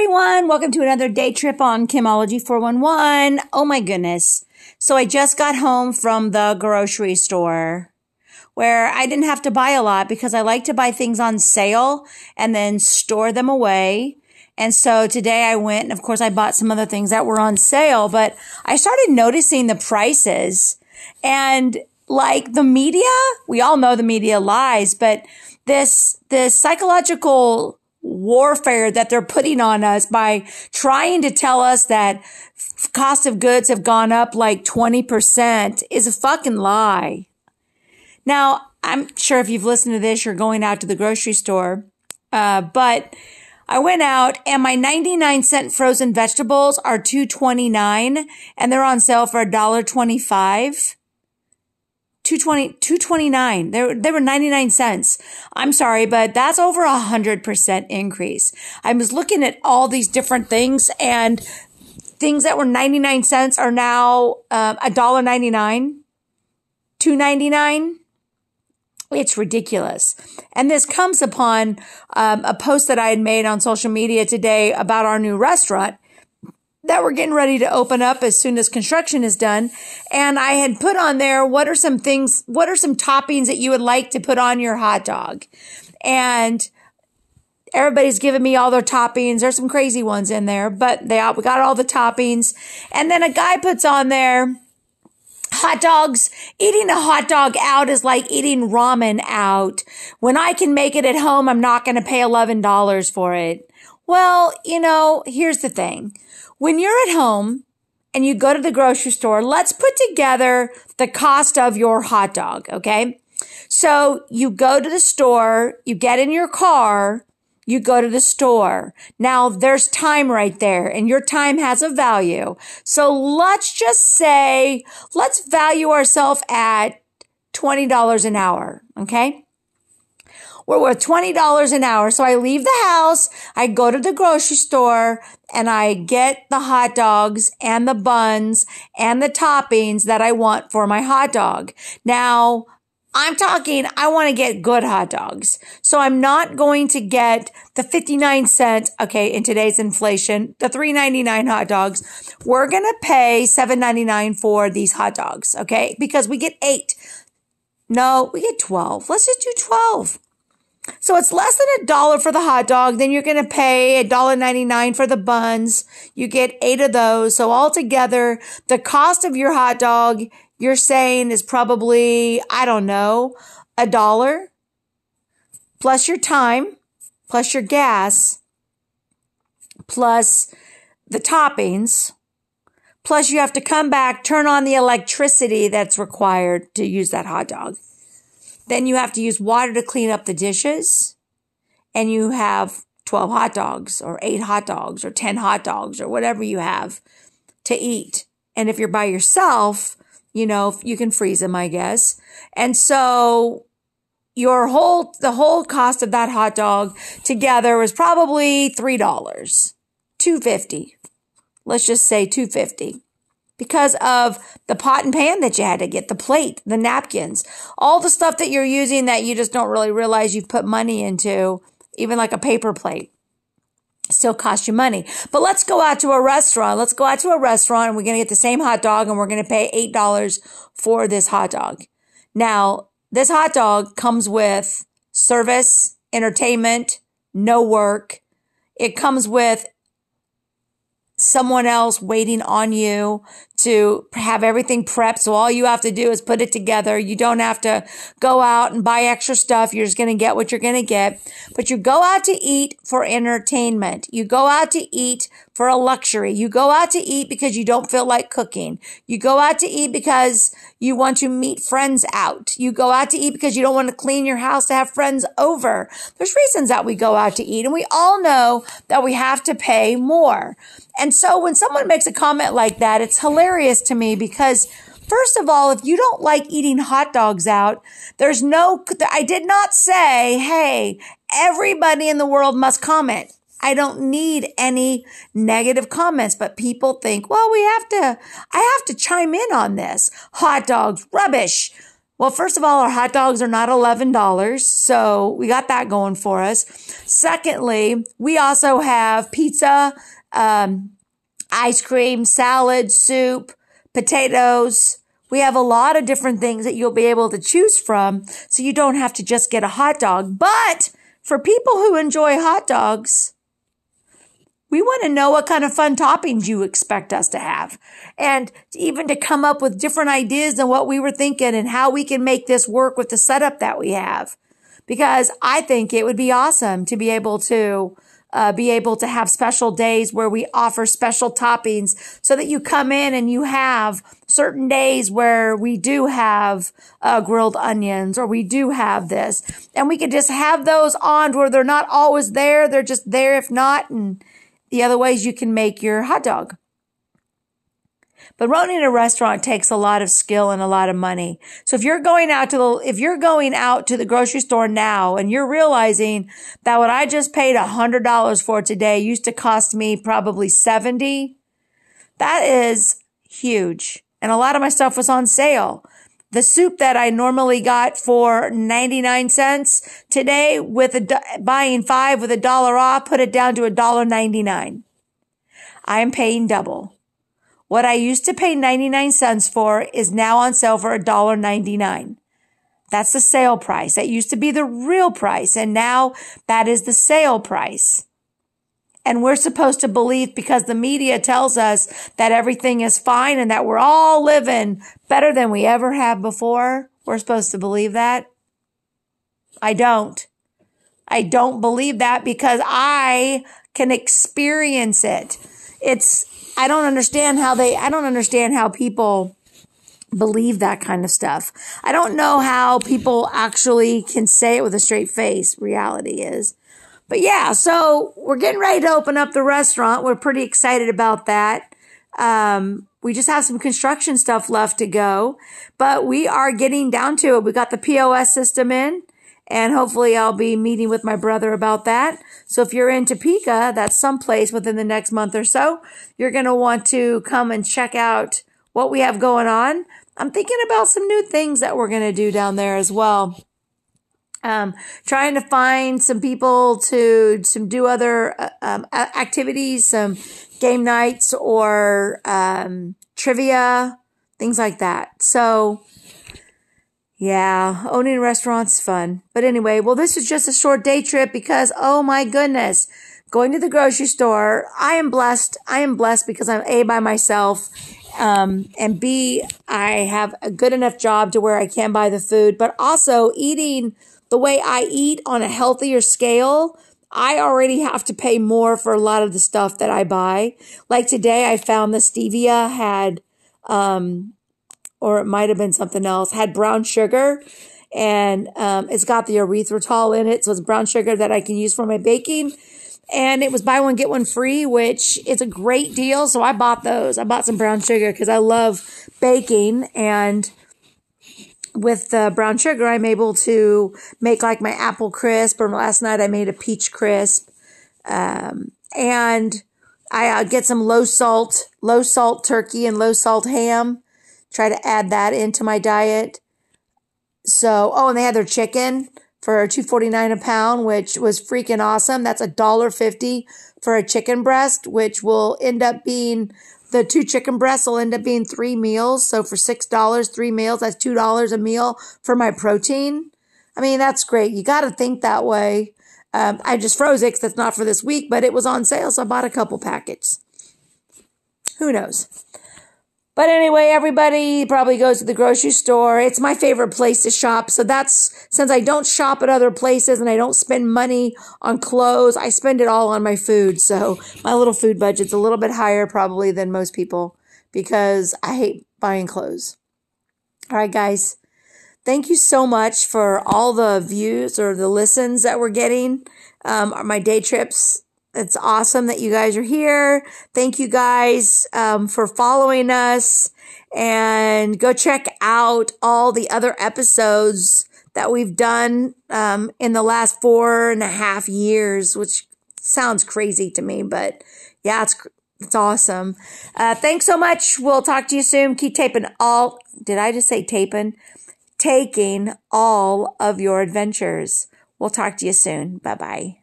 everyone. Welcome to another day trip on Kimology 411. Oh my goodness. So I just got home from the grocery store where I didn't have to buy a lot because I like to buy things on sale and then store them away. And so today I went and of course I bought some other things that were on sale, but I started noticing the prices and like the media, we all know the media lies, but this, this psychological warfare that they're putting on us by trying to tell us that cost of goods have gone up like 20% is a fucking lie. Now, I'm sure if you've listened to this, you're going out to the grocery store. Uh, but I went out and my 99 cent frozen vegetables are 229 and they're on sale for $1.25. 220, 229. They were, they were 99 cents. I'm sorry, but that's over a hundred percent increase. I was looking at all these different things and things that were 99 cents are now, um, a dollar 99, 299. It's ridiculous. And this comes upon um, a post that I had made on social media today about our new restaurant that we're getting ready to open up as soon as construction is done. And I had put on there, what are some things, what are some toppings that you would like to put on your hot dog? And everybody's giving me all their toppings. There's some crazy ones in there, but they all, we got all the toppings. And then a guy puts on there, hot dogs, eating a hot dog out is like eating ramen out. When I can make it at home, I'm not going to pay $11 for it. Well, you know, here's the thing. When you're at home and you go to the grocery store, let's put together the cost of your hot dog. Okay. So you go to the store, you get in your car, you go to the store. Now there's time right there and your time has a value. So let's just say, let's value ourselves at $20 an hour. Okay. We're worth $20 an hour. So I leave the house, I go to the grocery store and I get the hot dogs and the buns and the toppings that I want for my hot dog. Now, I'm talking, I want to get good hot dogs. So I'm not going to get the 59 cent, okay, in today's inflation, the 3.99 hot dogs. We're going to pay 7.99 for these hot dogs, okay? Because we get 8. No, we get 12. Let's just do 12. So it's less than a dollar for the hot dog. Then you're going to pay a dollar ninety nine for the buns. You get eight of those. So altogether, the cost of your hot dog, you're saying is probably, I don't know, a dollar plus your time, plus your gas, plus the toppings. Plus you have to come back, turn on the electricity that's required to use that hot dog. Then you have to use water to clean up the dishes. And you have 12 hot dogs or eight hot dogs or 10 hot dogs or whatever you have to eat. And if you're by yourself, you know, you can freeze them, I guess. And so your whole, the whole cost of that hot dog together was probably $3, 250. Let's just say 250 because of the pot and pan that you had to get, the plate, the napkins, all the stuff that you're using that you just don't really realize you've put money into, even like a paper plate. Still cost you money. But let's go out to a restaurant. Let's go out to a restaurant and we're going to get the same hot dog and we're going to pay $8 for this hot dog. Now, this hot dog comes with service, entertainment, no work. It comes with someone else waiting on you to have everything prepped. So all you have to do is put it together. You don't have to go out and buy extra stuff. You're just going to get what you're going to get. But you go out to eat for entertainment. You go out to eat for a luxury. You go out to eat because you don't feel like cooking. You go out to eat because you want to meet friends out. You go out to eat because you don't want to clean your house to have friends over. There's reasons that we go out to eat and we all know that we have to pay more. And so when someone makes a comment like that, it's hilarious to me because First of all, if you don't like eating hot dogs out, there's no, I did not say, hey, everybody in the world must comment. I don't need any negative comments, but people think, well, we have to, I have to chime in on this. Hot dogs, rubbish. Well, first of all, our hot dogs are not $11, so we got that going for us. Secondly, we also have pizza, um, ice cream, salad, soup, potatoes. We have a lot of different things that you'll be able to choose from, so you don't have to just get a hot dog. But for people who enjoy hot dogs, we want to know what kind of fun toppings you expect us to have and even to come up with different ideas than what we were thinking and how we can make this work with the setup that we have. Because I think it would be awesome to be able to uh, be able to have special days where we offer special toppings so that you come in and you have certain days where we do have uh, grilled onions or we do have this and we can just have those on where they're not always there. They're just there if not. And the other ways you can make your hot dog. But running a restaurant takes a lot of skill and a lot of money. So if you're going out to the, if you're going out to the grocery store now and you're realizing that what I just paid a hundred dollars for today used to cost me probably 70, that is huge. And a lot of my stuff was on sale. The soup that I normally got for 99 cents today with a, buying five with a dollar off, put it down to a dollar 99. I am paying double. What I used to pay 99 cents for is now on sale for a dollar 99. That's the sale price. That used to be the real price. And now that is the sale price. And we're supposed to believe because the media tells us that everything is fine and that we're all living better than we ever have before. We're supposed to believe that. I don't. I don't believe that because I can experience it. It's, I don't understand how they, I don't understand how people believe that kind of stuff. I don't know how people actually can say it with a straight face. Reality is. But yeah, so we're getting ready to open up the restaurant. We're pretty excited about that. Um, we just have some construction stuff left to go, but we are getting down to it. We got the POS system in and hopefully I'll be meeting with my brother about that. So if you're in Topeka, that's someplace within the next month or so, you're going to want to come and check out what we have going on. I'm thinking about some new things that we're going to do down there as well um, trying to find some people to some do other uh, um, activities, some game nights or um, trivia, things like that. So, yeah, owning a restaurant's fun. But anyway, well, this is just a short day trip because, oh my goodness, going to the grocery store, I am blessed. I am blessed because I'm A by myself. Um, and B, I have a good enough job to where I can buy the food, but also eating the way I eat on a healthier scale, I already have to pay more for a lot of the stuff that I buy. Like today, I found the stevia had, um, or it might have been something else, had brown sugar and um, it's got the erythritol in it. So it's brown sugar that I can use for my baking. And it was buy one, get one free, which is a great deal. So I bought those. I bought some brown sugar because I love baking and with the brown sugar, I'm able to make like my apple crisp, or last night I made a peach crisp. Um, and I uh, get some low salt, low salt turkey and low salt ham. Try to add that into my diet. So, oh, and they had their chicken for two forty nine a pound, which was freaking awesome. That's a dollar fifty for a chicken breast, which will end up being the two chicken breasts will end up being three meals. So for $6, three meals, that's $2 a meal for my protein. I mean, that's great. You got to think that way. Um, I just froze it that's not for this week, but it was on sale. So I bought a couple packets. Who knows? But anyway, everybody probably goes to the grocery store. It's my favorite place to shop. So that's since I don't shop at other places and I don't spend money on clothes, I spend it all on my food. So my little food budget's a little bit higher probably than most people because I hate buying clothes. All right, guys. Thank you so much for all the views or the listens that we're getting. Um, are my day trips it's awesome that you guys are here. Thank you guys um, for following us and go check out all the other episodes that we've done um, in the last four and a half years, which sounds crazy to me, but yeah, it's it's awesome. Uh, thanks so much. We'll talk to you soon. Keep taping all. Did I just say taping? taking all of your adventures. We'll talk to you soon. Bye bye.